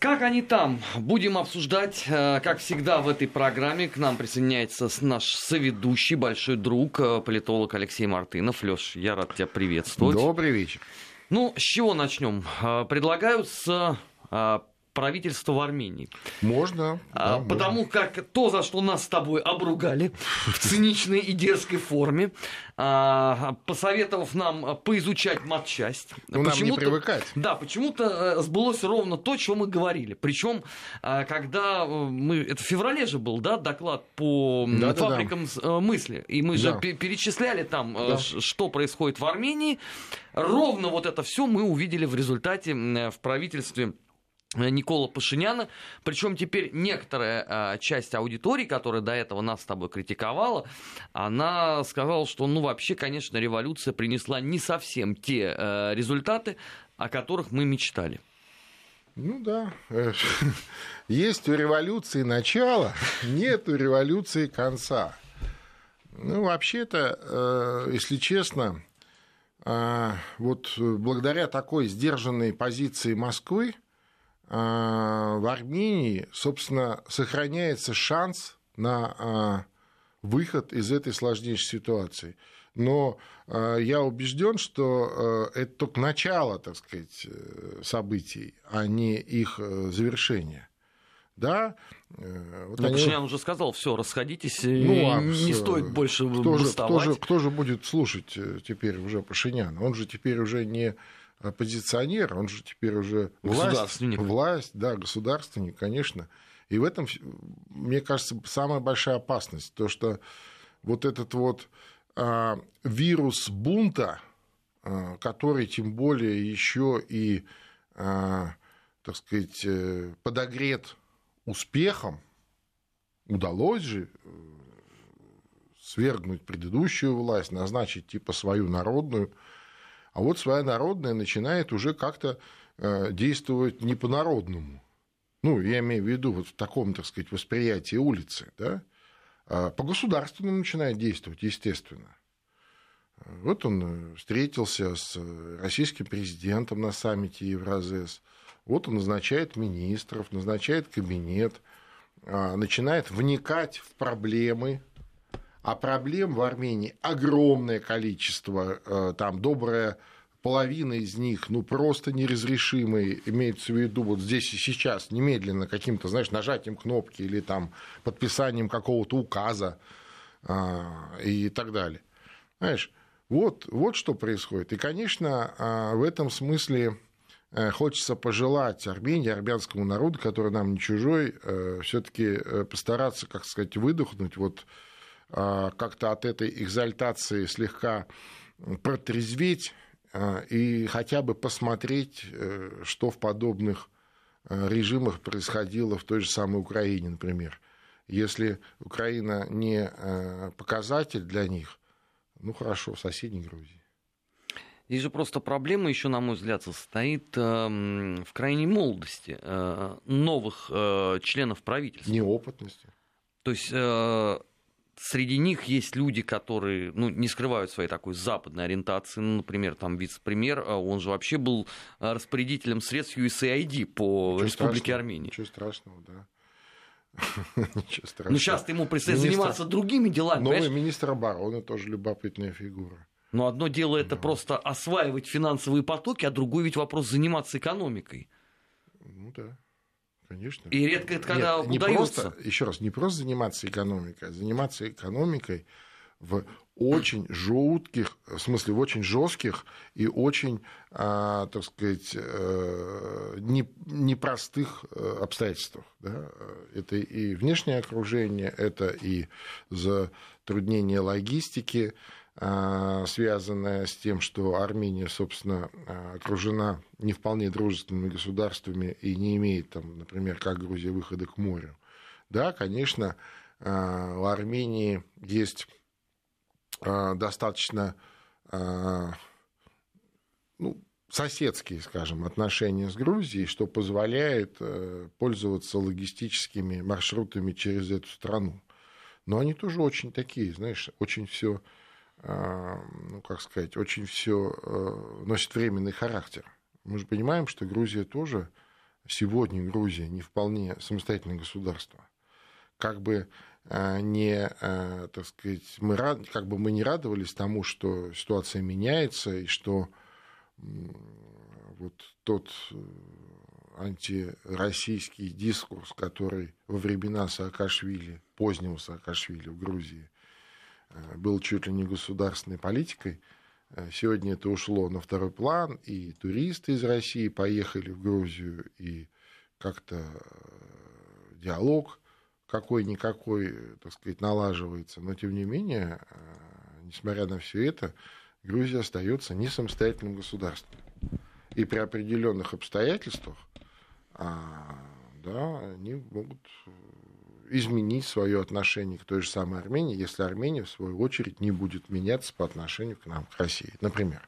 Как они там? Будем обсуждать, э, как всегда, в этой программе. К нам присоединяется наш соведущий, большой друг, э, политолог Алексей Мартынов. Леш, я рад тебя приветствовать. Добрый вечер. Ну, с чего начнем? Э, предлагаю с правительства в Армении. Можно. А, да, потому можно. как то, за что нас с тобой обругали в циничной и дерзкой форме, а, посоветовав нам поизучать матчасть. Ну, нам не привыкать. Да, почему-то э, сбылось ровно то, что мы говорили. Причем, а, когда мы... Это в феврале же был, да, доклад по да, фабрикам да, да. Э, мысли. И мы же да. перечисляли там, э, да. что происходит в Армении. Ровно вот это все мы увидели в результате в правительстве Э, Никола Пашиняна. Причем теперь некоторая а, часть аудитории, которая до этого нас с тобой критиковала, она сказала, что, ну, вообще, конечно, революция принесла не совсем те а, результаты, о которых мы мечтали. Ну да, есть у революции начало, нет у революции конца. Ну, вообще-то, если честно, вот благодаря такой сдержанной позиции Москвы, в Армении, собственно, сохраняется шанс на а, выход из этой сложнейшей ситуации. Но а, я убежден, что это только начало, так сказать, э, событий, а не их э, завершение. Да, э, вот Но они... Пашинян уже сказал, все, расходитесь, ну, а не стоит больше кто же, кто, же, кто же будет слушать теперь уже Пашиняна? Он же теперь уже не оппозиционер, он же теперь уже власть, власть, да, государственник, конечно. И в этом, мне кажется, самая большая опасность, то, что вот этот вот а, вирус бунта, а, который тем более еще и, а, так сказать, э, подогрет успехом, удалось же э, свергнуть предыдущую власть, назначить типа свою народную, а вот своя народная начинает уже как-то э, действовать не по-народному. Ну, я имею в виду вот в таком, так сказать, восприятии улицы, да, а по государственному начинает действовать, естественно. Вот он э, встретился с российским президентом на саммите Евразес. Вот он назначает министров, назначает кабинет, а, начинает вникать в проблемы а проблем в Армении огромное количество, э, там добрая половина из них, ну, просто неразрешимые, имеется в виду вот здесь и сейчас, немедленно каким-то, знаешь, нажатием кнопки или там подписанием какого-то указа а, и так далее. Знаешь, вот, вот что происходит. И, конечно, а, в этом смысле э, хочется пожелать Армении, армянскому народу, который нам не чужой, э, все-таки постараться, как сказать, выдохнуть вот как-то от этой экзальтации слегка протрезветь а, и хотя бы посмотреть, э, что в подобных э, режимах происходило в той же самой Украине, например. Если Украина не э, показатель для них, ну хорошо, в соседней Грузии. Здесь же просто проблема еще, на мой взгляд, состоит в крайней молодости новых членов правительства. Неопытности. То есть Среди них есть люди, которые ну, не скрывают своей такой западной ориентации. Ну, например, там вице-премьер, а он же вообще был а, распорядителем средств USAID по Ничего Республике страшного, Армения. Ничего страшного, да. Ничего страшного. Ну, сейчас ему предстоит заниматься другими делами. Новый понимаешь? министр обороны тоже любопытная фигура. Но одно дело это да. просто осваивать финансовые потоки, а другой ведь вопрос заниматься экономикой. Ну да. Конечно. И редко это когда Нет, не удается. Просто, еще раз, не просто заниматься экономикой, а заниматься экономикой в очень жутких, в смысле, в очень жестких и очень, а, так сказать, э, не, непростых э, обстоятельствах. Да? Это и внешнее окружение, это и затруднение логистики, связанная с тем, что Армения, собственно, а, окружена не вполне дружественными государствами и не имеет, там, например, как Грузия, выхода к морю. Да, конечно, а, у Армении есть достаточно ну, соседские, скажем, отношения с Грузией, что позволяет э, пользоваться логистическими маршрутами через эту страну. Но они тоже очень такие, знаешь, очень все а, ну, как сказать, очень все э, носит временный характер. Мы же понимаем, что Грузия тоже сегодня Грузия не вполне самостоятельное государство, как бы а, не, а, так сказать, мы как бы мы не радовались тому, что ситуация меняется и что вот тот э, антироссийский дискурс, который во времена Саакашвили, позднего Саакашвили в Грузии, э, был чуть ли не государственной политикой, э, сегодня это ушло на второй план, и туристы из России поехали в Грузию, и как-то диалог какой-никакой, так сказать, налаживается, но тем не менее, несмотря на все это, Грузия остается не самостоятельным государством. И при определенных обстоятельствах а, да, они могут э, изменить свое отношение к той же самой Армении, если Армения, в свою очередь, не будет меняться по отношению к нам, к России, например.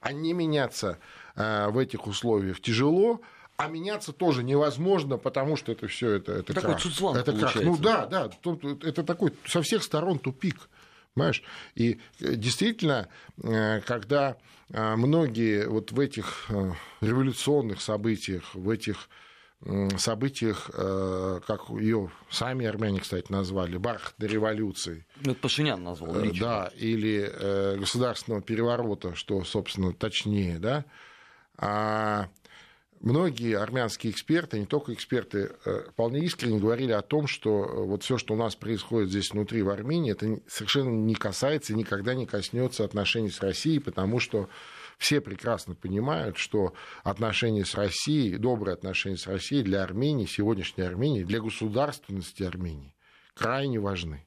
А не меняться а, в этих условиях тяжело, а меняться тоже невозможно, потому что это все это, это такой крах. это крах. Ну да, да, это такой со всех сторон тупик. Понимаешь? И э, действительно, э, когда э, многие вот в этих революционных событиях, в этих событиях, как ее сами армяне, кстати, назвали, бархатной революции. Ну, это Пашинян назвал лично. Да, или государственного переворота, что, собственно, точнее, да, а многие армянские эксперты, не только эксперты, э, вполне искренне говорили о том, что э, вот все, что у нас происходит здесь внутри в Армении, это совершенно не касается и никогда не коснется отношений с Россией, потому что все прекрасно понимают, что отношения с Россией, добрые отношения с Россией для Армении, сегодняшней Армении, для государственности Армении крайне важны.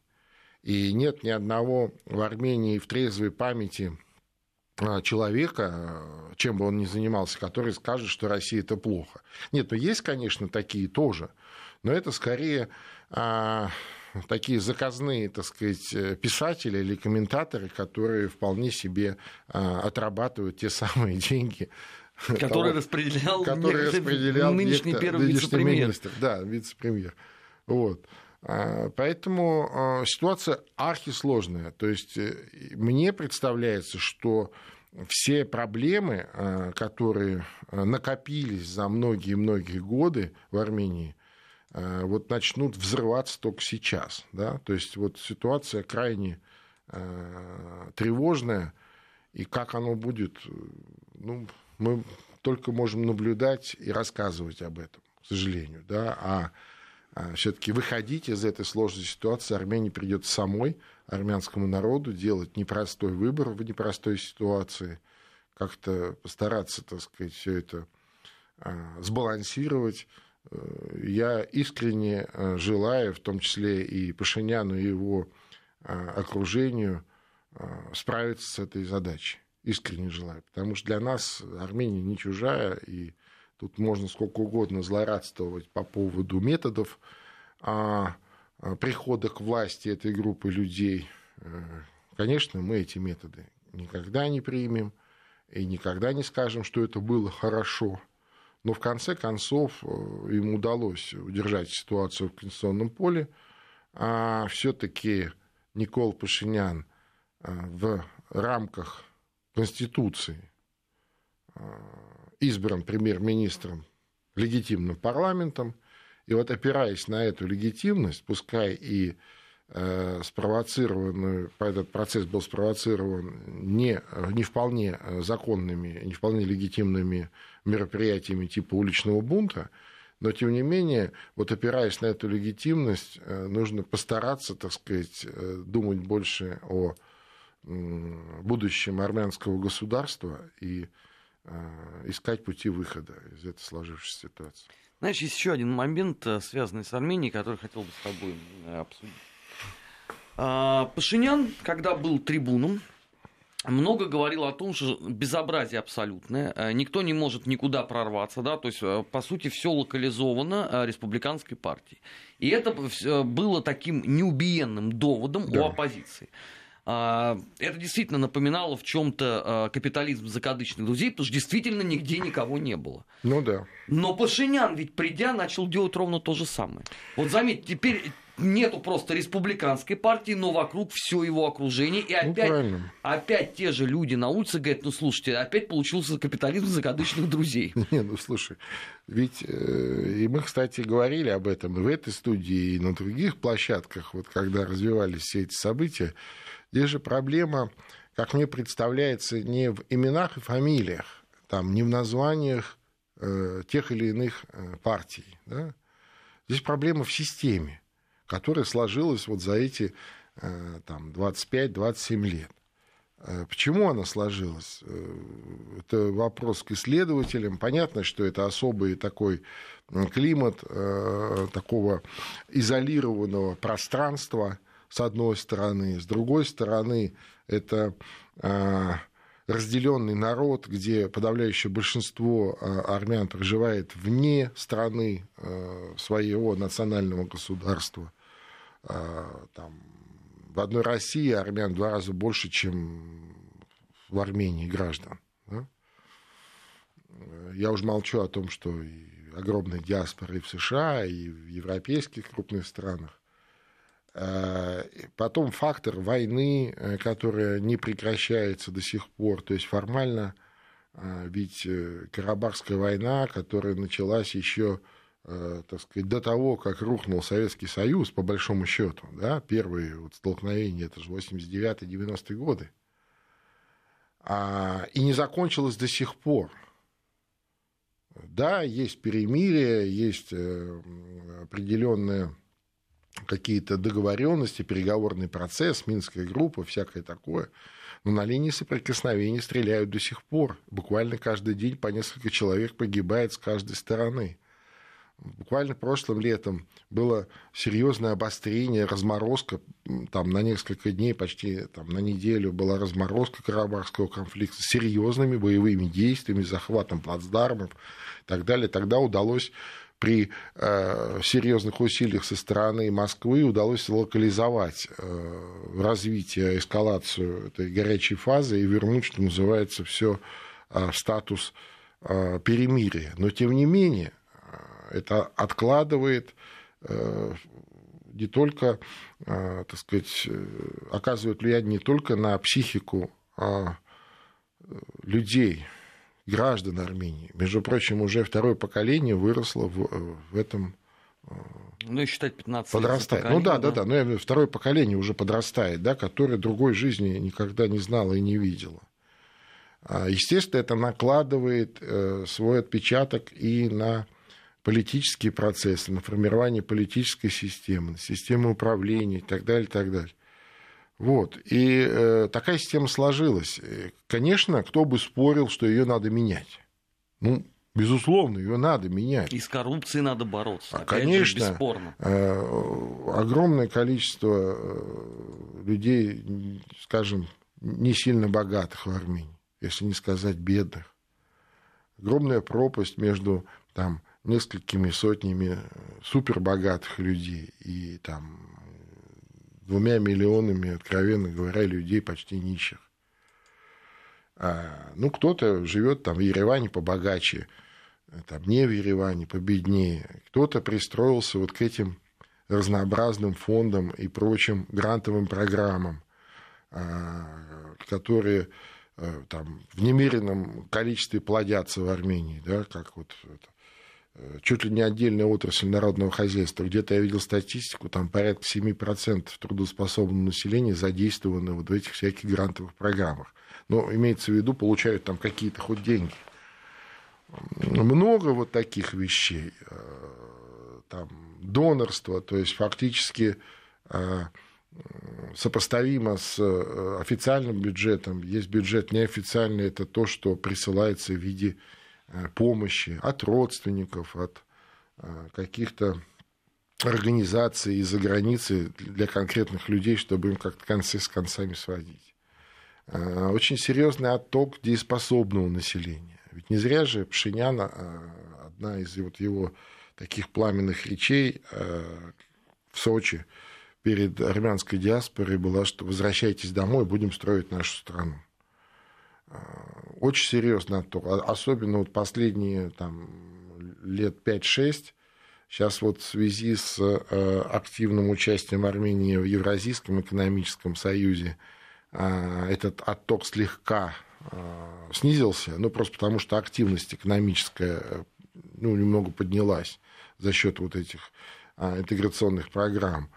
И нет ни одного в Армении в трезвой памяти а, человека, чем бы он ни занимался, который скажет, что Россия это плохо. Нет, ну есть, конечно, такие тоже, но это скорее а, такие заказные, так сказать, писатели или комментаторы, которые вполне себе а, отрабатывают те самые деньги, который того, распределял, который распределял нынешний первый вице-премьер. Да, вице-премьер. Вот. А, поэтому а, ситуация архисложная. То есть э, мне представляется, что все проблемы, которые накопились за многие-многие годы в Армении, вот начнут взрываться только сейчас. Да? То есть вот ситуация крайне тревожная, и как оно будет, ну, мы только можем наблюдать и рассказывать об этом, к сожалению. Да? А а, все-таки выходить из этой сложной ситуации Армении придется самой, армянскому народу, делать непростой выбор в непростой ситуации, как-то постараться, так сказать, все это сбалансировать. Э, я искренне э, желаю, в том числе и Пашиняну, и его а, окружению, справиться с этой задачей. Искренне желаю. Потому что для нас Армения не чужая, и Тут можно сколько угодно злорадствовать по поводу методов а, прихода к власти этой группы людей. Э, конечно, мы эти методы никогда не примем и никогда не скажем, что это было хорошо. Но в конце концов э, им удалось удержать ситуацию в конституционном поле. А все-таки Никол Пашинян э, в рамках Конституции избран премьер-министром легитимным парламентом, и вот опираясь на эту легитимность, пускай и э, спровоцированную, этот процесс был спровоцирован не, не вполне законными, не вполне легитимными мероприятиями типа уличного бунта, но, тем не менее, вот опираясь на эту легитимность, э, нужно постараться, так сказать, э, думать больше о будущем армянского государства и Э, искать пути выхода из этой сложившейся ситуации. Знаешь, есть еще один момент, связанный с Арменией, который хотел бы с тобой обсудить. А, Пашинян, когда был трибуном, много говорил о том, что безобразие абсолютное, никто не может никуда прорваться, да, то есть, по сути, все локализовано республиканской партией. И это было таким неубиенным доводом да. у оппозиции. А, это действительно напоминало в чем-то капитализм закадычных друзей, потому что действительно нигде никого не было. Ну да. Но Пашинян ведь придя начал делать ровно то же самое. Вот заметь, теперь нету просто республиканской партии, но вокруг все его окружение. И ну, опять, ну, опять те же люди на улице говорят, ну слушайте, опять получился капитализм закадычных друзей. Не, ну слушай, ведь э, и мы, кстати, говорили об этом и в этой студии, и на других площадках, вот когда развивались все эти события, здесь же проблема, как мне представляется, не в именах и фамилиях, там, не в названиях э, тех или иных э, партий. Да? Здесь проблема в системе которая сложилась вот за эти э, там, 25-27 лет. Э, почему она сложилась? Э, это вопрос к исследователям. Понятно, что это особый такой климат такого изолированного пространства, с одной стороны. С другой стороны, это разделенный народ, где подавляющее большинство армян проживает вне страны своего национального государства. А, там, в одной России армян в два раза больше, чем в Армении граждан. Да? Я уже молчу о том, что и огромная диаспора и в США, и в европейских крупных странах. А, потом фактор войны, э, которая не прекращается до сих пор. То есть формально ведь э, Карабахская война, которая началась еще Э, так сказать, до того, как рухнул Советский Союз, по большому счету, да, первые вот столкновения, это же 89-90-е годы, а, и не закончилось до сих пор. Да, есть перемирие, есть э, определенные какие-то договоренности, переговорный процесс, Минская группа, всякое такое. Но на линии соприкосновения стреляют до сих пор. Буквально каждый день по несколько человек погибает с каждой стороны. Буквально прошлым летом было серьезное обострение, разморозка, там на несколько дней, почти там, на неделю была разморозка Карабахского конфликта с серьезными боевыми действиями, захватом плацдармов и так далее. Тогда удалось при э, серьезных усилиях со стороны Москвы удалось локализовать э, развитие, эскалацию этой горячей фазы и вернуть, что называется, все э, в статус э, перемирия. Но тем не менее, это откладывает э, не только, э, так сказать, э, оказывает влияние не только на психику а людей, граждан Армении. Между прочим, уже второе поколение выросло в, в этом ну, и считать 15 подрастает. Ну да, да, да, да. Но второе поколение уже подрастает, да, которое другой жизни никогда не знало и не видело. А, естественно, это накладывает свой отпечаток и на политические процессы, на формирование политической системы, на систему управления и так далее, и так далее. Вот. И э, такая система сложилась. Конечно, кто бы спорил, что ее надо менять. Ну, безусловно, ее надо менять. И с коррупцией надо бороться. А, конечно, же, бесспорно. Э, огромное количество э, людей, скажем, не сильно богатых в Армении, если не сказать бедных. Огромная пропасть между там, несколькими сотнями супербогатых людей и там двумя миллионами, откровенно говоря, людей почти нищих. А, ну, кто-то живет там в Ереване побогаче, там не в Ереване, победнее. Кто-то пристроился вот к этим разнообразным фондам и прочим грантовым программам, а, которые э, там, в немеренном количестве плодятся в Армении, да, как вот это, чуть ли не отдельная отрасль народного хозяйства. Где-то я видел статистику, там порядка 7% трудоспособного населения задействовано вот в этих всяких грантовых программах. Но имеется в виду, получают там какие-то хоть деньги. Много вот таких вещей. Э, там донорство, то есть фактически э, сопоставимо с э, официальным бюджетом. Есть бюджет неофициальный, это то, что присылается в виде Э, помощи от родственников, от э, каких-то организаций из-за границы для конкретных людей, чтобы им как-то концы с концами сводить. Э, очень серьезный отток дееспособного населения. Ведь не зря же Пшинян, одна из вот его таких пламенных речей в Сочи перед армянской диаспорой была, что возвращайтесь домой, будем строить нашу страну очень серьезный отток. Особенно вот последние там, лет 5-6 Сейчас вот в связи с э, активным участием Армении в Евразийском экономическом союзе э, этот отток слегка э, снизился, ну просто потому что активность экономическая ну, немного поднялась за счет вот этих интеграционных программ.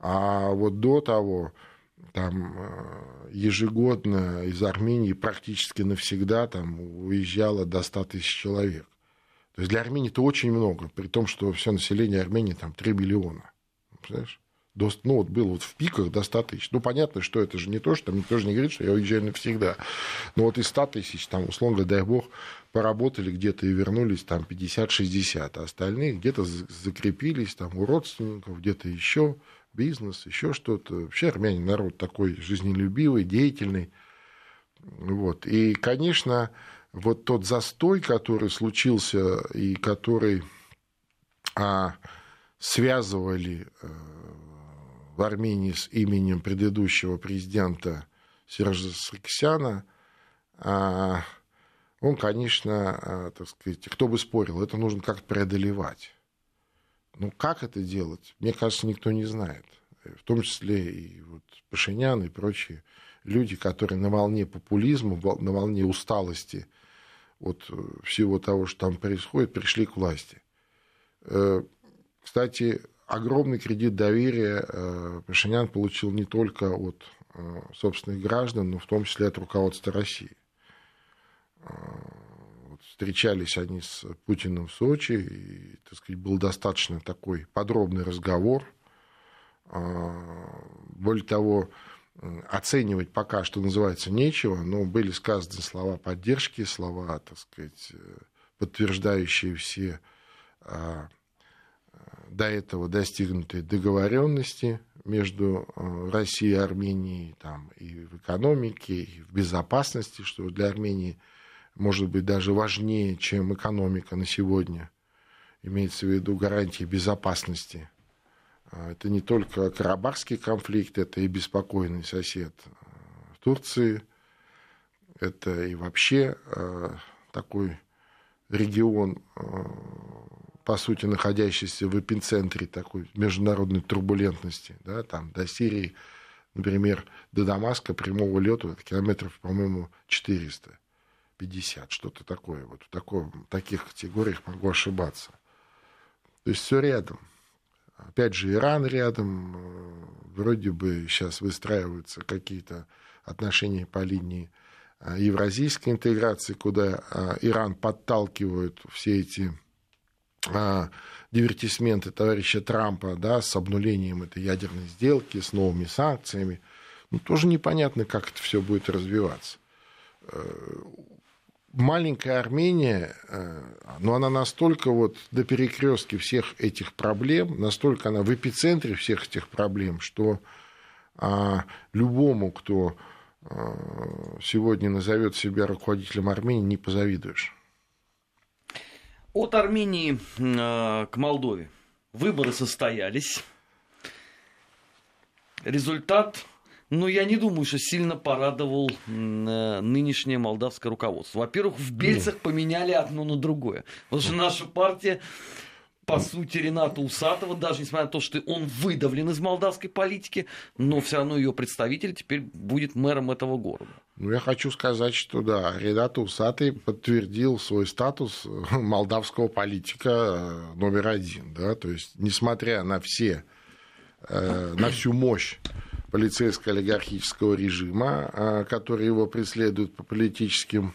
А вот до того там ежегодно из Армении практически навсегда там уезжало до 100 тысяч человек. То есть для Армении это очень много, при том, что все население Армении там 3 миллиона. Понимаешь? До, ну, вот было вот в пиках до 100 тысяч. Ну, понятно, что это же не то, что там никто же не говорит, что я уезжаю навсегда. Но вот из 100 тысяч, там, условно, дай бог, поработали где-то и вернулись там 50-60, а остальные где-то закрепились там у родственников, где-то еще бизнес, еще что-то. Вообще армяне народ такой жизнелюбивый, деятельный. Вот. И, конечно, вот тот застой, который случился и который а, связывали а, в Армении с именем предыдущего президента Сержа Саркисяна, а, он, конечно, а, так сказать, кто бы спорил, это нужно как-то преодолевать. Ну, как это делать, мне кажется, никто не знает. В том числе и вот Пашинян и прочие люди, которые на волне популизма, на волне усталости – от э, всего того, что там происходит, пришли к власти. Э, кстати, огромный кредит доверия э, Пашинян получил не только от собственных граждан, но в том числе от руководства России. Встречались они с Путиным в Сочи, и, так сказать, был достаточно такой подробный разговор. Более того, оценивать пока, что называется, нечего, но были сказаны слова поддержки, слова, так сказать, э, подтверждающие все а, до этого достигнутые договоренности между э, Россией и Арменией там, и в экономике, и в безопасности, что для Армении может быть даже важнее, чем экономика на сегодня. Имеется в виду гарантии безопасности. А, это не только Карабахский конфликт, это и беспокойный сосед а, Турции, это и вообще а, такой регион, по сути, находящийся в эпицентре такой международной турбулентности, да, там до Сирии, например, до Дамаска прямого это километров, по-моему, 450, что-то такое. Вот в таком, таких категориях могу ошибаться. То есть все рядом. Опять же, Иран рядом, э, вроде бы сейчас выстраиваются какие-то отношения по линии э, евразийской интеграции, куда э, Иран подталкивает все эти дивертисменты товарища Трампа да, с обнулением этой ядерной сделки, с новыми санкциями. Ну, тоже непонятно, как это все будет развиваться маленькая Армения, э, но она настолько вот до перекрестки всех этих проблем, настолько она в эпицентре всех этих проблем, что а, любому, кто а, сегодня назовет себя руководителем Армении, не позавидуешь. От Армении э, к Молдове. Выборы состоялись. Результат но я не думаю, что сильно порадовал э, нынешнее молдавское руководство. Во-первых, в Бельцах поменяли одно на другое. Потому что наша партия по сути, Рената Усатова, даже несмотря на то, что он выдавлен из молдавской политики, но все равно ее представитель теперь будет мэром этого города. Ну, я хочу сказать, что да, Ренат Усатый подтвердил свой статус молдавского политика э, номер один. Да? То есть, несмотря на все, э, на всю мощь полицейско-олигархического режима, а, который его преследует по политическим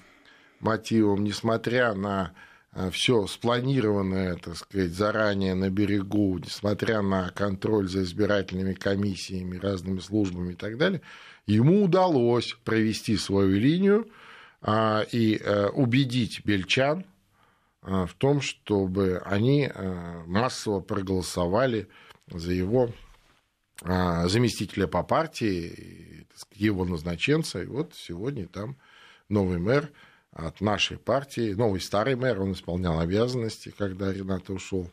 мотивам, несмотря на а, все спланированное, так сказать, заранее на берегу, несмотря на контроль за избирательными комиссиями, разными службами и так далее, ему удалось провести свою линию а, и убедить бельчан в том, чтобы они массово проголосовали за его заместителя по партии, его назначенца. И вот сегодня там новый мэр от нашей партии, новый старый мэр, он исполнял обязанности, когда Ренат ушел.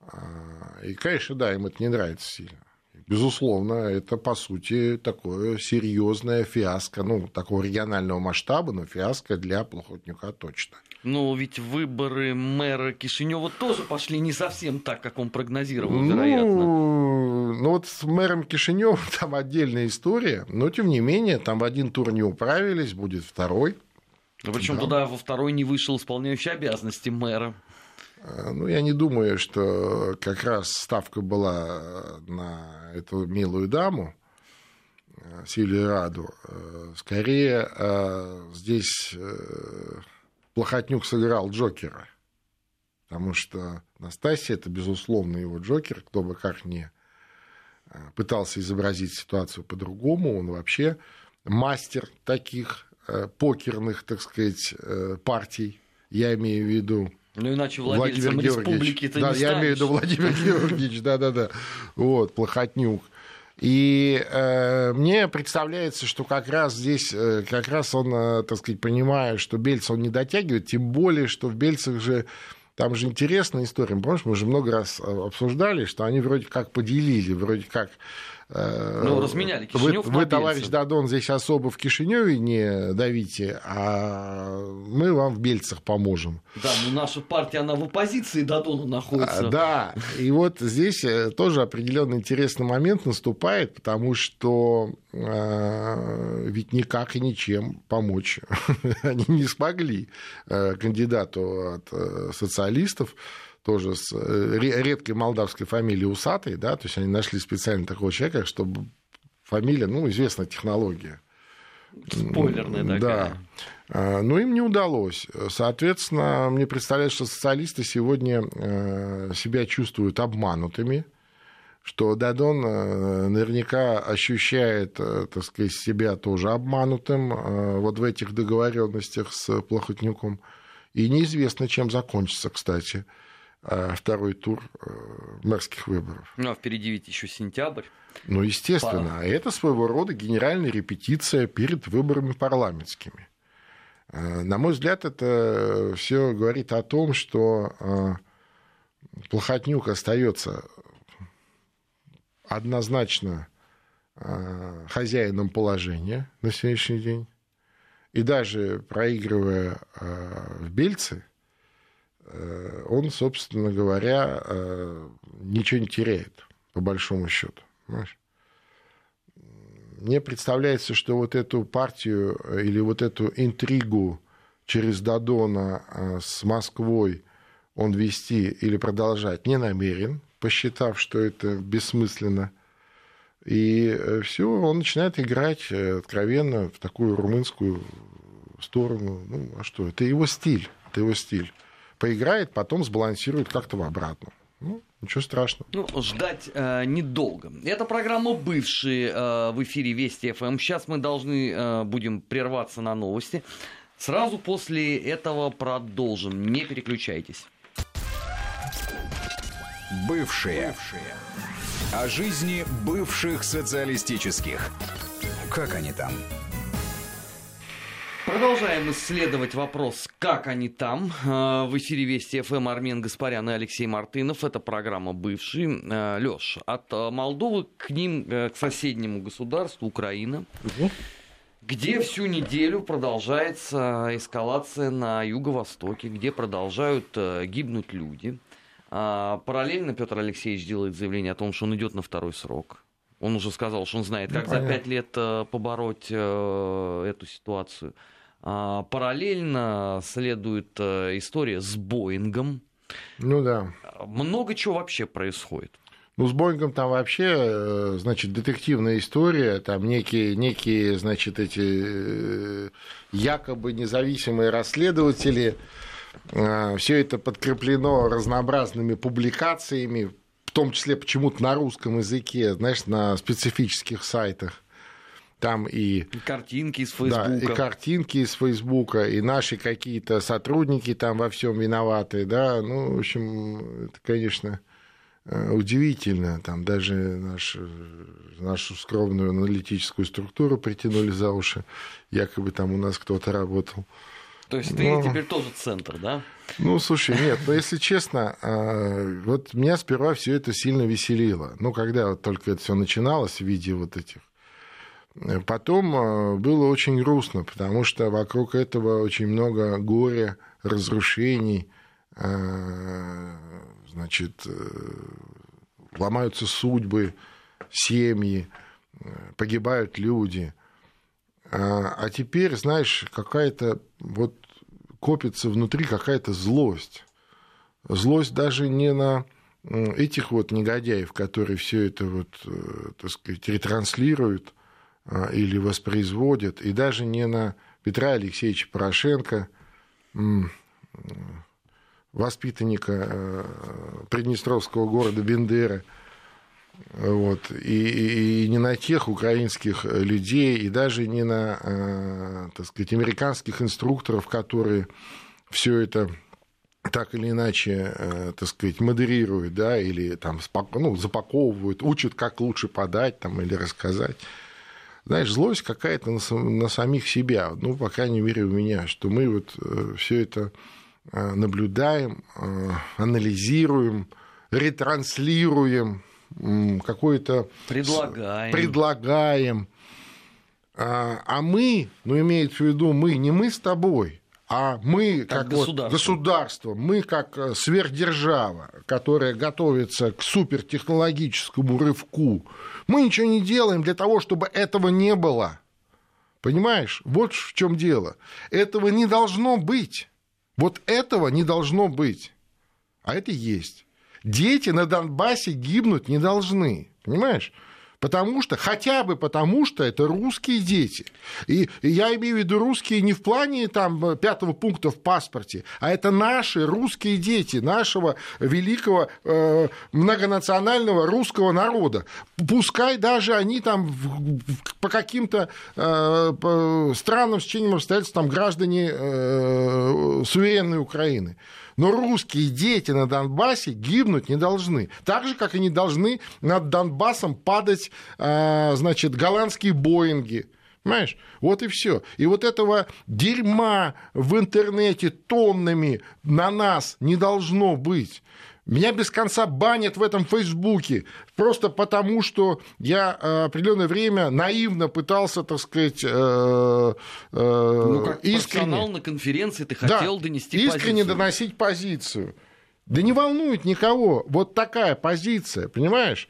А, и, конечно, да, им это не нравится сильно. Безусловно, это, по сути, такое серьезное фиаско, ну, такого регионального масштаба, но фиаско для Плохотнюка точно. Но ведь выборы мэра Кишинева тоже пошли не совсем так, как он прогнозировал, вероятно. Ну, ну вот с мэром Кишинева там отдельная история, но тем не менее, там в один тур не управились, будет второй. Причем да. туда во второй не вышел исполняющий обязанности мэра. Э, ну, я не думаю, что как раз ставка была на эту милую даму, э, Силию Раду. Э, скорее, здесь Плохотнюк сыграл Джокера, потому что Настасья – это, безусловно, его Джокер, кто бы как ни пытался изобразить ситуацию по-другому, он вообще мастер таких покерных, так сказать, партий, я имею в виду ну, иначе Владимир республики ты да, не я станешь. имею в виду Владимир Георгиевич, да-да-да, вот, Плохотнюк. И э, мне представляется, что как раз здесь, э, как раз он, э, так сказать, понимая, что Бельц он не дотягивает, тем более, что в Бельцах же там же интересная история. Помнишь, мы уже много раз э, обсуждали, что они вроде как поделили, вроде как ну, разменяли Кишинев Вы, вы товарищ Дадон, здесь особо в Кишиневе не давите, а мы вам в Бельцах поможем. Да, но наша партия, она в оппозиции Дадону находится. А, да, и вот здесь э, тоже определенный интересный момент наступает, потому что э, ведь никак и ничем помочь они не смогли э, кандидату от э, социалистов тоже с э, редкой молдавской фамилией Усатый, да, то есть они нашли специально такого человека, чтобы фамилия, ну, известная технология. Спойлерная такая. Да. Но им не удалось. Соответственно, мне представляется, что социалисты сегодня э, себя чувствуют обманутыми, что Дадон э, наверняка ощущает, так сказать, себя тоже обманутым вот в этих договоренностях с Плохотнюком. И неизвестно, чем закончится, кстати. А второй тур э, мэрских выборов. Ну, а впереди ведь еще сентябрь. Ну, естественно. Пара. Это своего рода генеральная репетиция перед выборами парламентскими. Э, на мой взгляд, это все говорит о том, что э, Плохотнюк остается однозначно хозяином положения на сегодняшний день. И даже проигрывая в Бельцы, Э, он, собственно говоря, э, ничего не теряет, по большому счету. Мне представляется, что вот эту партию э, или вот эту интригу через Дадона с Москвой он вести или продолжать не намерен, посчитав, что это бессмысленно. И все, он начинает играть откровенно в такую румынскую сторону. Ну, а что? Это его стиль. Это его стиль поиграет, потом сбалансирует как-то в обратно. Ну, ничего страшного. Ну, ждать э, недолго. Это программа «Бывшие» э, в эфире Вести ФМ. Сейчас мы должны э, будем прерваться на новости. Сразу после этого продолжим. Не переключайтесь. Бывшие. Бывшие. О жизни бывших социалистических. Как они там? Продолжаем исследовать вопрос, как они там. Э, в эфире Вести ФМ Армен Гаспарян и Алексей Мартынов. Это программа «Бывший». Э, Лёш, от э, Молдовы к ним, к соседнему государству, Украина, угу. где всю неделю продолжается эскалация на юго-востоке, где продолжают гибнуть люди. Параллельно Петр Алексеевич делает заявление о том, что он идет на второй срок. Он уже сказал, что он знает, как ну, за пять лет побороть эту ситуацию. А, параллельно следует э, история с Боингом. Ну да. Много чего вообще происходит. Ну, с Боингом там вообще, э, значит, детективная история, там некие, некие значит, эти э, якобы независимые расследователи, все это подкреплено разнообразными публикациями, в том числе почему-то на русском языке, знаешь, на специфических сайтах там и... и картинки из Фейсбука. Да, и картинки из Фейсбука, и наши какие-то сотрудники там во всем виноваты, да, ну, в общем, это, конечно, э, удивительно, там даже наш, нашу скромную аналитическую структуру притянули за уши, якобы там у нас кто-то работал. То есть ты ну, теперь тоже центр, да? Ну, слушай, нет, но если честно, а, вот меня сперва все это сильно веселило. Ну, когда вот только это все начиналось в виде вот этих. Потом а, было очень грустно, потому что вокруг этого очень много горя, разрушений, а, значит, э, ломаются судьбы, семьи, погибают люди. А теперь, знаешь, какая-то вот копится внутри какая-то злость. Злость даже не на этих вот негодяев, которые все это вот, э, так сказать, ретранслируют а, или воспроизводят, и даже не на Петра Алексеевича Порошенко, воспитанника э, приднестровского города Бендера, вот, и, и не на тех украинских людей, и даже не на, э, так сказать, американских инструкторов, которые все это так или иначе, э, так сказать, модерируют, да, или там ну, запаковывают, учат, как лучше подать там, или рассказать. Знаешь, злость какая-то на, на самих себя, ну, по крайней мере, у меня, что мы вот э, все это наблюдаем, анализируем, ретранслируем, какое-то... Предлагаем. Предлагаем. А, а мы, ну, имеется в виду мы, не мы с тобой, а мы как, как государство. Вот государство, мы как э, сверхдержава, которая готовится к супертехнологическому рывку, мы ничего не делаем для того, чтобы этого не было. Понимаешь? Вот в чем дело. Этого не должно быть. Вот этого не должно быть. А это есть дети на Донбассе гибнуть не должны. Понимаешь? Потому что, хотя бы потому что это русские дети. И, я имею в виду русские не в плане там, пятого пункта в паспорте, а это наши русские дети, нашего великого э, многонационального русского народа. Пускай даже они там в, в, по каким-то э, по странным стечениям обстоятельств там граждане э, суверенной Украины. Но русские дети на Донбассе гибнуть не должны. Так же, как и не должны над Донбассом падать, а, значит, голландские Боинги. Понимаешь? Вот и все. И вот этого дерьма в интернете тоннами на нас не должно быть. Меня без конца банят в этом Фейсбуке, просто потому что я э, определенное время наивно пытался, так сказать, э, э, ну, как искренне... на конференции ты хотел да, донести искренне позицию. доносить позицию. Да не волнует никого вот такая позиция, понимаешь?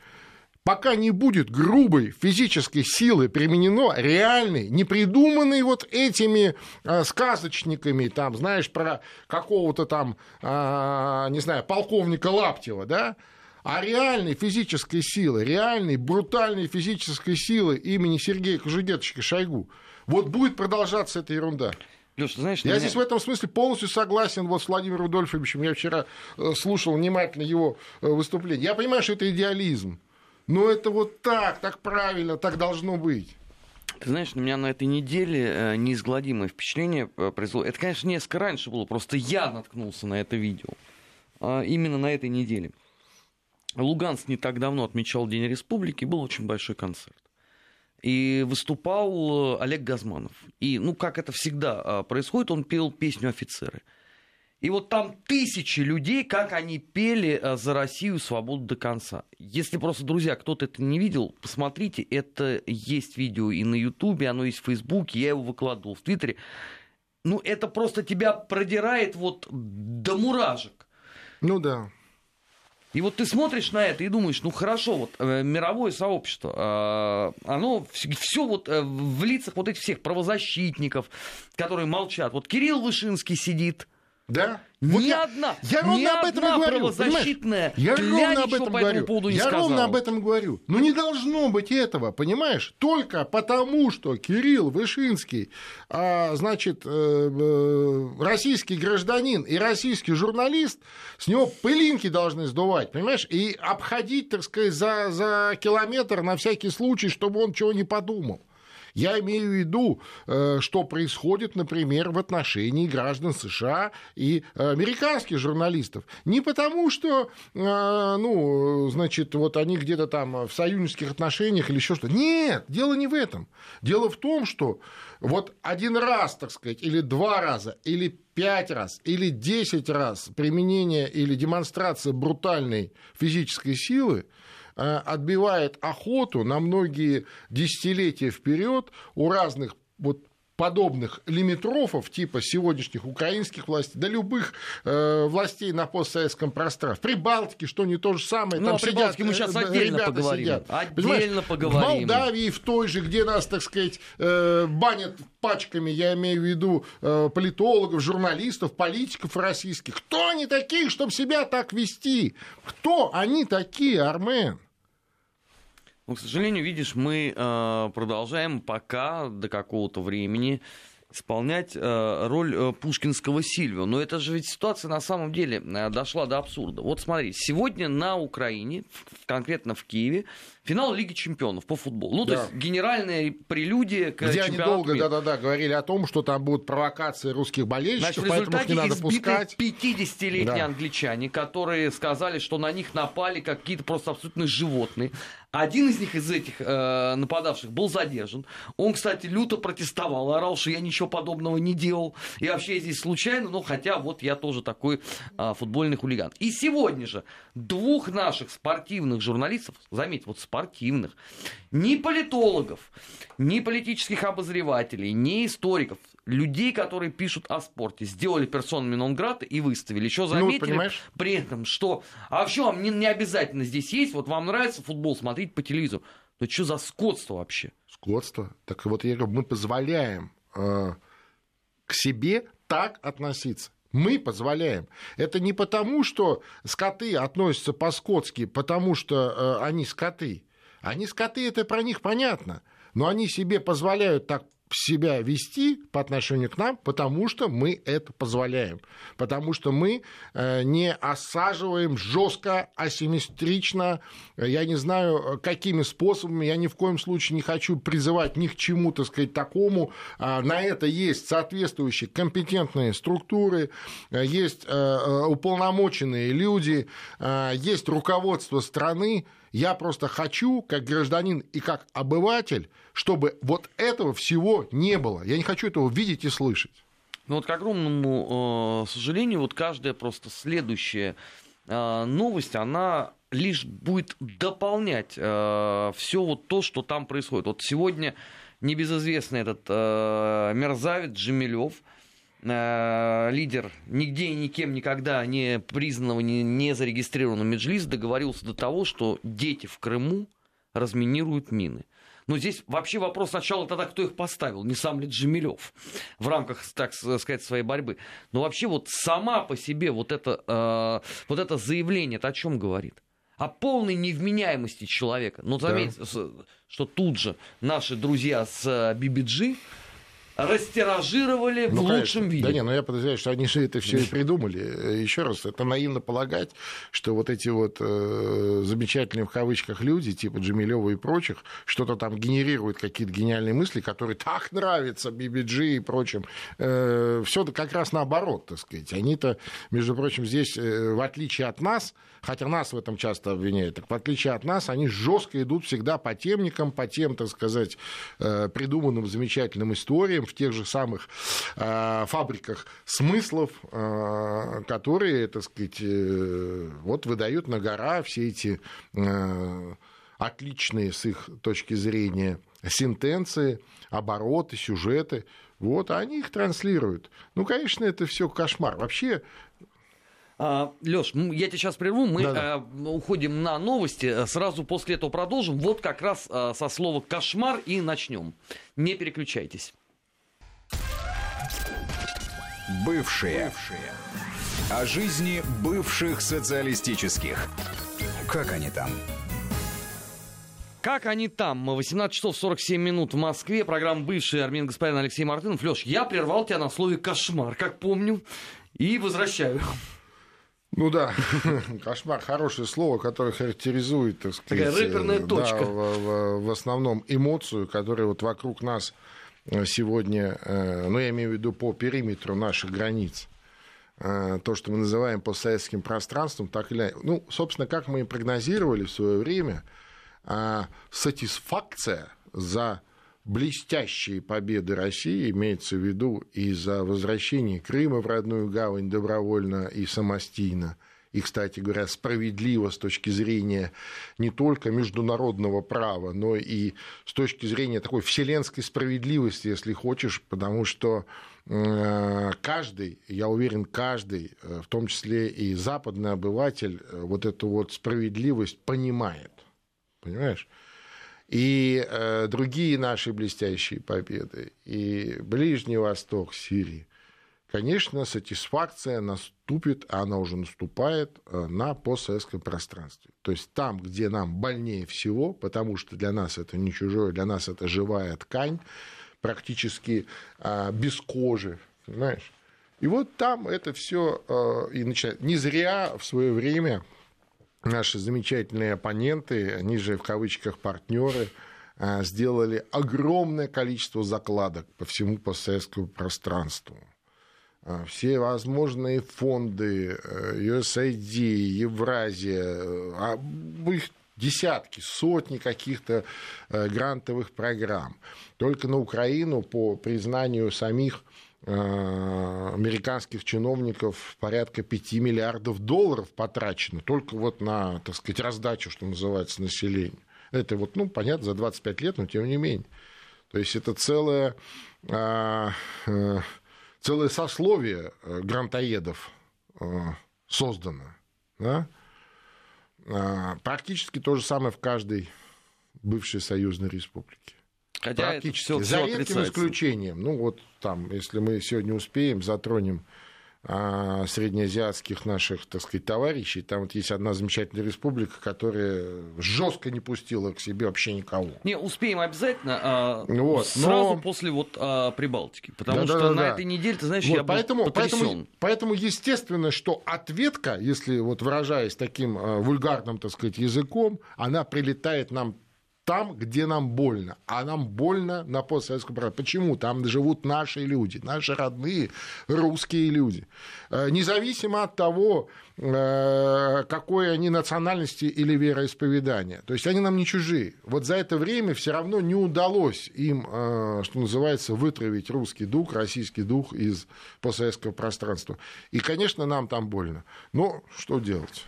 Пока не будет грубой физической силы применено, реальной, не придуманной вот этими э, сказочниками, там, знаешь, про какого-то там, э, не знаю, полковника Лаптева, да, а реальной физической силы, реальной брутальной физической силы имени Сергея Кожугетовича Шойгу, вот будет продолжаться эта ерунда. Леш, знаешь, я меня... здесь в этом смысле полностью согласен вот с Владимиром Рудольфовичем. Я вчера э, слушал внимательно его выступление. Я понимаю, что это идеализм. Но это вот так, так правильно, так должно быть. Ты знаешь, у меня на этой неделе э, неизгладимое впечатление э, произошло. Это, конечно, несколько раньше было, просто я наткнулся на это видео. А, именно на этой неделе. Луганск не так давно отмечал День Республики, был очень большой концерт. И выступал э, Олег Газманов. И, ну, как это всегда происходит, он пел песню «Офицеры». И вот там тысячи людей, как они пели э, за Россию свободу до конца. Если просто, друзья, кто-то это не видел, посмотрите, это есть видео и на Ютубе, оно есть в Фейсбуке, я его выкладывал в Твиттере. Ну, это просто тебя продирает вот до муражек. Ну да. И вот ты смотришь на это и думаешь, ну хорошо, вот э, мировое сообщество, э, оно все вот э, в лицах вот этих всех правозащитников, которые молчат. Вот Кирилл Вышинский сидит, да? Вот ни я, одна, я ровно ни об этом одна говорю. правозащитная я ровно об этом по говорю. поводу не я сказала. ровно об этом говорю. Но не должно быть этого, понимаешь? Только потому, что Кирилл Вышинский, а, значит, э, э, российский гражданин и российский журналист, с него пылинки должны сдувать, понимаешь? И обходить, так сказать, за, за километр на всякий случай, чтобы он чего не подумал. Я имею в виду, э, что происходит, например, в отношении граждан США и американских журналистов. Не потому, что, ну, значит, вот они где-то там в союзнических отношениях или еще что-то. Нет, дело не в этом. Дело в том, что вот один раз, так сказать, или два раза, или пять раз, или десять раз применение или демонстрация брутальной физической силы э, отбивает охоту на многие десятилетия вперед у разных вот подобных лимитрофов, типа сегодняшних украинских властей, да любых э, властей на постсоветском пространстве. При Балтике, что не то же самое. Ну, там о Прибалтике мы сейчас э, отдельно поговорим. Сидят. Отдельно Понимаешь, поговорим. В Молдавии, в той же, где нас, так сказать, э, банят пачками, я имею в виду э, политологов, журналистов, политиков российских. Кто они такие, чтобы себя так вести? Кто они такие, Армен? Ну, к сожалению, видишь, мы э, продолжаем пока до какого-то времени исполнять э, роль э, пушкинского Сильвио. Но это же ведь ситуация на самом деле э, дошла до абсурда. Вот смотри, сегодня на Украине, в, конкретно в Киеве, финал Лиги Чемпионов по футболу. Ну, да. то есть генеральная прелюдия к Где они долго, да-да-да, говорили о том, что там будут провокации русских болельщиков, Значит, поэтому их не надо пускать. 50-летние да. англичане, которые сказали, что на них напали какие-то просто абсолютно животные. Один из них, из этих э, нападавших, был задержан. Он, кстати, люто протестовал, орал, что я ничего подобного не делал. И вообще здесь случайно, но хотя вот я тоже такой э, футбольный хулиган. И сегодня же двух наших спортивных журналистов, заметьте, вот спортивных, ни политологов, ни политических обозревателей, ни историков, людей, которые пишут о спорте, сделали персонами Нонграта и выставили. Еще ну, заметили ну, при этом, что а вообще вам не, не обязательно здесь есть, вот вам нравится футбол смотреть по телевизору. Ну что за скотство вообще? Скотство. Так вот я говорю, мы позволяем э, к себе так относиться. Мы позволяем. Это не потому, что скоты относятся по-скотски, потому что э, они скоты. Они скоты, это про них понятно. Но они себе позволяют так себя вести по отношению к нам, потому что мы это позволяем, потому что мы э, не осаживаем жестко, асимметрично, я не знаю, какими способами, я ни в коем случае не хочу призывать ни к чему, так сказать, такому. А, на это есть соответствующие компетентные структуры, есть э, уполномоченные люди, есть руководство страны, я просто хочу, как гражданин и как обыватель, чтобы вот этого всего не было. Я не хочу этого видеть и слышать. Ну вот, к огромному э, сожалению, вот каждая просто следующая э, новость, она лишь будет дополнять э, все вот то, что там происходит. Вот сегодня небезызвестный этот э, мерзавец Джемилев, Э, лидер нигде и никем никогда не признанного, не, не зарегистрированного Меджлис договорился до того, что дети в Крыму разминируют мины. Но здесь вообще вопрос сначала тогда, кто их поставил, не сам ли Джемилев в рамках, так сказать, своей борьбы. Но вообще вот сама по себе вот это, э, вот это заявление, это о чем говорит? О полной невменяемости человека. Ну, заметьте, да. что тут же наши друзья с BBG растиражировали ну, в конечно. лучшем виде. Да не, но ну, я подозреваю, что они же это все и придумали. Еще раз, это наивно полагать, что вот эти вот э, замечательные в кавычках люди, типа Джамилева и прочих, что-то там генерируют какие-то гениальные мысли, которые так нравятся BBG и прочим. Э, все как раз наоборот, так сказать. Они-то, между прочим, здесь, э, в отличие от нас, хотя нас в этом часто обвиняют, так в отличие от нас, они жестко идут всегда по темникам, по тем, так сказать, э, придуманным замечательным историям, в тех же самых э, фабриках смыслов, э, которые, так сказать, вот выдают на гора все эти отличные с их точки зрения сентенции, обороты, сюжеты. Вот, а они их транслируют. Ну, конечно, это все кошмар. Вообще, а, Леш, я тебя сейчас прерву, мы да -да. уходим на новости, сразу после этого продолжим. Вот как раз со слова кошмар и начнем. Не переключайтесь. Бывшие. Бывшие. О жизни бывших социалистических. Как они там? Как они там? 18 часов 47 минут в Москве. Программа «Бывший» Армин Господин Алексей Мартынов. Леш, я прервал тебя на слове «кошмар», как помню, и возвращаю. Ну да, кошмар, хорошее слово, которое характеризует, так сказать, Такая рэперная точка. Да, в, в, в основном эмоцию, которая вот вокруг нас э, сегодня, э, ну я имею в виду по периметру наших границ, э, то, что мы называем постсоветским пространством, так или иначе. Ну, собственно, как мы и прогнозировали в свое время, сатисфакция за блестящие победы России, имеется в виду и за возвращение Крыма в родную гавань добровольно и самостийно, и, кстати говоря, справедливо с точки зрения не только международного права, но и с точки зрения такой вселенской справедливости, если хочешь, потому что э, каждый, я уверен, каждый, э, в том числе и западный обыватель, э, вот эту вот справедливость понимает. Понимаешь? и э, другие наши блестящие победы, и Ближний Восток, Сирии, конечно, сатисфакция наступит, а она уже наступает э, на постсоветском пространстве. То есть там, где нам больнее всего, потому что для нас это не чужое, для нас это живая ткань, практически э, без кожи, понимаешь? И вот там это все э, и начинает. Не зря в свое время наши замечательные оппоненты, они же в кавычках партнеры, а, сделали огромное количество закладок по всему постсоветскому пространству. А, все возможные фонды, э, USAID, Евразия, а, их десятки, сотни каких-то э, грантовых программ. Только на Украину, по признанию самих Э, американских чиновников порядка 5 миллиардов долларов потрачено только вот на, так сказать, раздачу, что называется, населению. Это вот, ну, понятно, за 25 лет, но тем не менее. То есть это э, э, целое сословие грантоедов создано. Да? Практически то же самое в каждой бывшей союзной республике. Хотя Практически. Все, За редким исключением. Ну, вот там, если мы сегодня успеем, затронем среднеазиатских наших, так сказать, товарищей. Там вот есть одна замечательная республика, которая жестко не пустила к себе вообще никого. Не, успеем обязательно, а, вот, сразу но... после вот а, Прибалтики. Потому да, что да, да, на да. этой неделе, ты знаешь, вот, я поэтому, был поэтому, поэтому, естественно, что ответка, если вот выражаясь таким а, вульгарным, так сказать, языком, она прилетает нам там, где нам больно. А нам больно на постсоветском пространстве. Почему? Там живут наши люди, наши родные русские люди. Э, независимо от того, э, какой они национальности или вероисповедания. То есть они нам не чужие. Вот за это время все равно не удалось им, э, что называется, вытравить русский дух, российский дух из постсоветского пространства. И, конечно, нам там больно. Но что делать?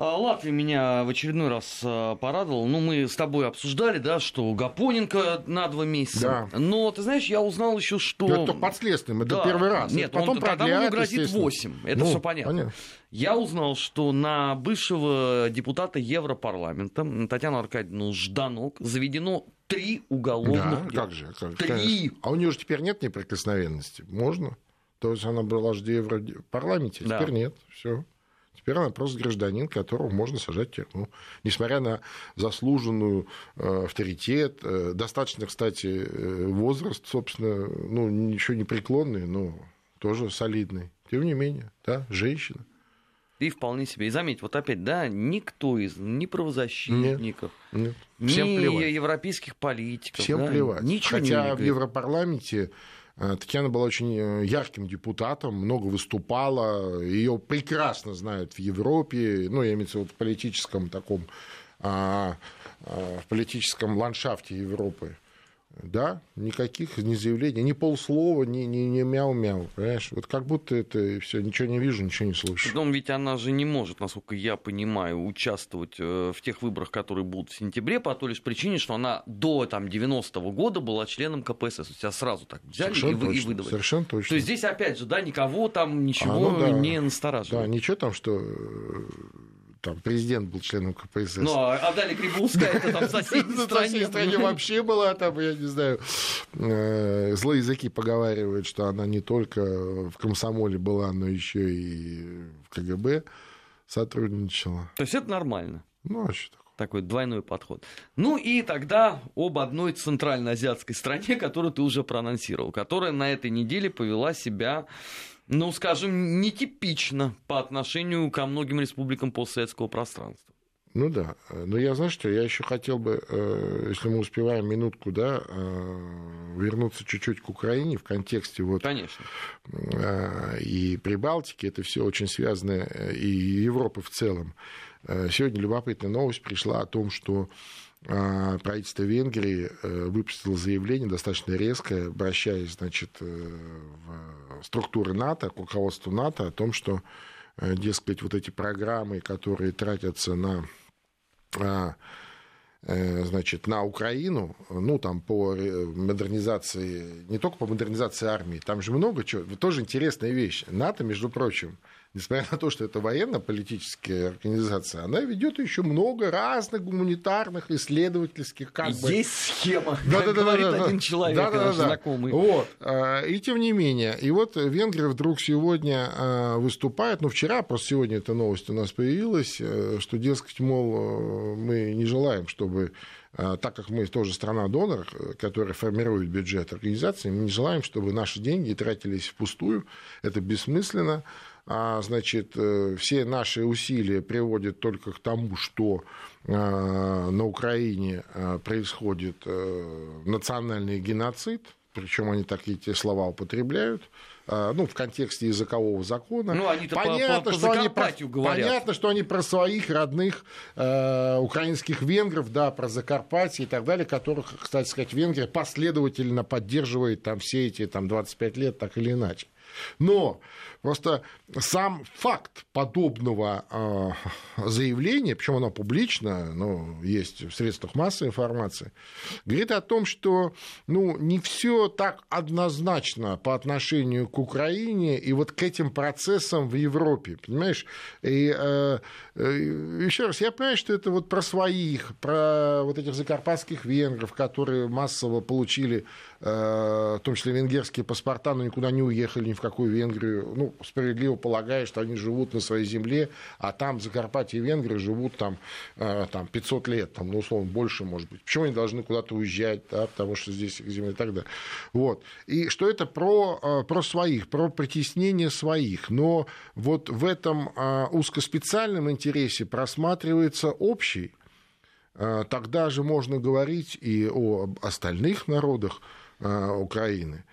А, Латвия меня в очередной раз а, порадовала. Ну, мы с тобой обсуждали, да, что Гапоненко на два месяца. Да. Но, ты знаешь, я узнал еще, что... Но это под следствием, это да. первый раз. Нет, потом он, продлят, ему грозит 8. Это ну, все понятно. понятно. Я узнал, что на бывшего депутата Европарламента Татьяну Аркадьевну Жданок заведено три уголовных да, дела. как же. Как, три. Конечно. А у нее же теперь нет неприкосновенности. Можно. То есть она была же в Европарламенте, а да. теперь нет. Все. Теперь она просто гражданин, которого можно сажать в тюрьму. Несмотря на заслуженную э, авторитет, э, достаточно, кстати, э, возраст, собственно, ну, ничего не преклонный, но тоже солидный. Тем не менее, да, женщина. И вполне себе. И заметь, вот опять, да, никто из ни правозащитников, нет, нет. Всем ни плевать. европейских политиков. Всем да, плевать. Ничего Хотя не в Европарламенте Татьяна была очень э, ярким депутатом, много выступала, ее прекрасно знают в Европе, ну, я имею в виду в политическом таком, а, а, в политическом ландшафте Европы. Да, никаких ни заявлений, ни полслова, ни, ни, ни мяу-мяу, понимаешь? Вот как будто это все, ничего не вижу, ничего не слышу. Потом ведь она же не может, насколько я понимаю, участвовать э, в тех выборах, которые будут в сентябре, по той лишь причине, что она до там, 90-го года была членом КПСС. У тебя сразу так взяли и, точно, и выдавали. Совершенно точно. То есть здесь, опять же, да, никого там ничего а, ну, да. не настораживает. Да, ничего там, что там президент был членом КПСС. Ну, а Далее Грибулская, это там в соседней стране. В стране вообще была, там, я не знаю, э, злые языки поговаривают, что она не только в комсомоле была, но еще и в КГБ сотрудничала. То есть это нормально? Ну, а что такое? такой двойной подход. Ну и тогда об одной центральноазиатской стране, которую ты уже проанонсировал, которая на этой неделе повела себя ну, скажем, нетипично по отношению ко многим республикам постсоветского пространства. Ну да. Но я, знаю, что, я еще хотел бы, э, если мы успеваем минутку, да, э, вернуться чуть-чуть к Украине в контексте вот... Конечно. Э, и Прибалтики, это все очень связано, и Европы в целом. Сегодня любопытная новость пришла о том, что правительство Венгрии выпустило заявление достаточно резкое, обращаясь, значит, в структуры НАТО, к руководству НАТО о том, что дескать, вот эти программы, которые тратятся на а, э, значит, на Украину, ну, там, по модернизации, не только по модернизации армии, там же много чего, тоже интересная вещь. НАТО, между прочим, несмотря на то, что это военно-политическая организация, она ведет еще много разных гуманитарных, исследовательских как Есть бы... Есть схема, да, да, да, да, один человек, да, да, да, знакомый. Вот. А, и тем не менее, и вот Венгрия вдруг сегодня а, выступает, ну, вчера, просто сегодня эта новость у нас появилась, э, что, дескать, мол, э, мы не желаем, чтобы а, так как мы тоже страна-донор, э, которая формирует бюджет организации, мы не желаем, чтобы наши деньги тратились впустую. Это бессмысленно. А, значит, э, все наши усилия приводят только к тому, что а, на Украине а, происходит э, национальный геноцид, причем они такие те слова употребляют, ну, в контексте языкового закона. Ну, они понятно, по, по, что они про, говорят. понятно, что они про своих родных э, украинских венгров, да, про Закарпатье и так далее, которых, кстати сказать, Венгрия последовательно поддерживает там все эти там, 25 лет, так или иначе. Но просто сам факт подобного э, заявления, причем оно публично, но есть в средствах массовой информации, говорит о том, что ну, не все так однозначно по отношению к Украине и вот к этим процессам в Европе, понимаешь? И э, э, еще раз, я понимаю, что это вот про своих, про вот этих закарпатских венгров, которые массово получили, э, в том числе венгерские паспорта, но никуда не уехали ни в какую Венгрию, ну, справедливо полагая, что они живут на своей земле, а там Закарпатье и Венгрии живут там, э, там 500 лет, там, ну, условно, больше, может быть. Почему они должны куда-то уезжать, да, потому что здесь их земля и так далее. Вот. И что это про, э, про своих, про притеснение своих. Но вот в этом э, узкоспециальном интересе просматривается общий. Тогда же можно говорить и о остальных народах Украины.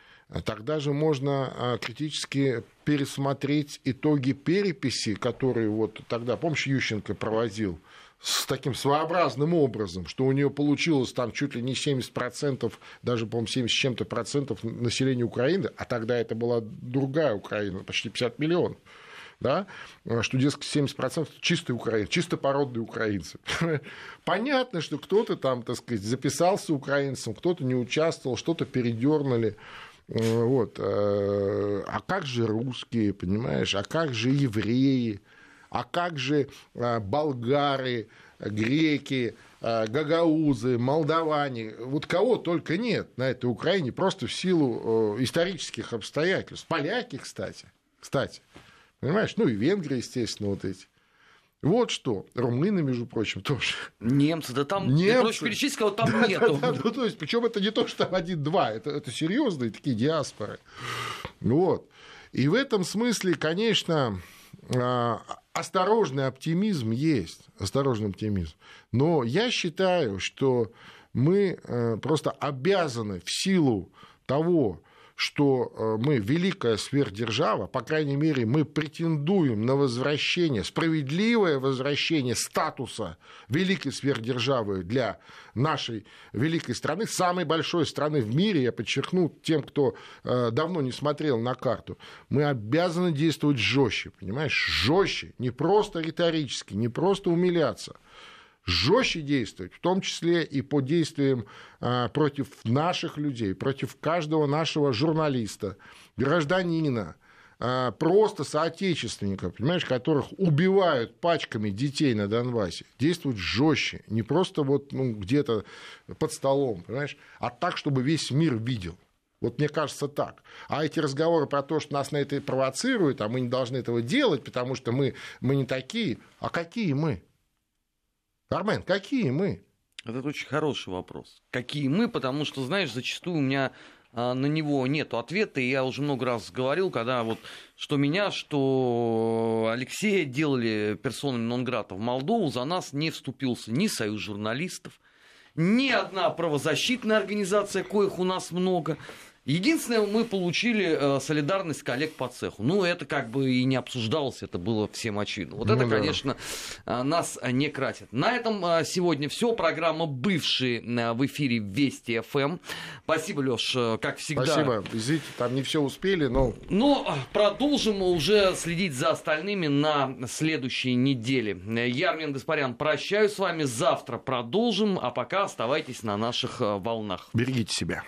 Тогда же можно критически пересмотреть итоги переписи, которые вот тогда, помнишь, Ющенко проводил с таким своеобразным образом, что у нее получилось там чуть ли не 70%, даже, по-моему, 70 с чем-то процентов населения Украины, а тогда это была другая Украина, почти 50 миллионов да, что, дескать, 70% чистые украинцы, чисто породные украинцы. Понятно, что кто-то там, так сказать, записался украинцем, кто-то не участвовал, что-то передернули. Э, вот. Э, а как же русские, понимаешь? А как же евреи? А как же э, болгары, греки, гагаузы, молдаване? Вот кого только нет на этой Украине, просто в силу исторических обстоятельств. Поляки, кстати. Кстати. Понимаешь? Ну и венгры, естественно, вот эти. Вот что. Румыны, между прочим, тоже. Немцы, да там, Немцы. проще перечислить, кого там да, нету. Да, да, ну, то есть, причем это не то, что там один-два, это, это серьезные такие диаспоры. Вот. И в этом смысле, конечно, а, осторожный оптимизм есть, осторожный оптимизм. Но я считаю, что мы э, просто обязаны в силу того, что э, мы великая сверхдержава, по крайней мере, мы претендуем на возвращение, справедливое возвращение статуса великой сверхдержавы для нашей великой страны, самой большой страны в мире, я подчеркну тем, кто э, давно не смотрел на карту, мы обязаны действовать жестче, понимаешь, жестче, не просто риторически, не просто умиляться, жестче действовать, в том числе и по действиям а, против наших людей, против каждого нашего журналиста, гражданина, а, просто соотечественников, понимаешь, которых убивают пачками детей на Донбассе, действовать жестче, не просто вот ну, где-то под столом, понимаешь, а так, чтобы весь мир видел. Вот мне кажется так. А эти разговоры про то, что нас на это провоцируют, а мы не должны этого делать, потому что мы, мы не такие. А какие мы? Армен, какие мы? Это очень хороший вопрос. Какие мы, потому что, знаешь, зачастую у меня на него нет ответа. И я уже много раз говорил, когда вот что меня, что Алексея делали персонами Нонграта в Молдову, за нас не вступился ни союз журналистов, ни одна правозащитная организация, коих у нас много, Единственное, мы получили э, солидарность коллег по цеху. Ну, это как бы и не обсуждалось, это было всем очевидно. Вот ну, это, да. конечно, э, нас не красит. На этом э, сегодня все. Программа «Бывшие» в эфире Вести ФМ. Эм. Спасибо, Леш, как всегда. Спасибо. Извините, там не все успели, но... Но продолжим уже следить за остальными на следующей неделе. Я, Армен Гаспарян, прощаюсь с вами. Завтра продолжим, а пока оставайтесь на наших волнах. Берегите себя.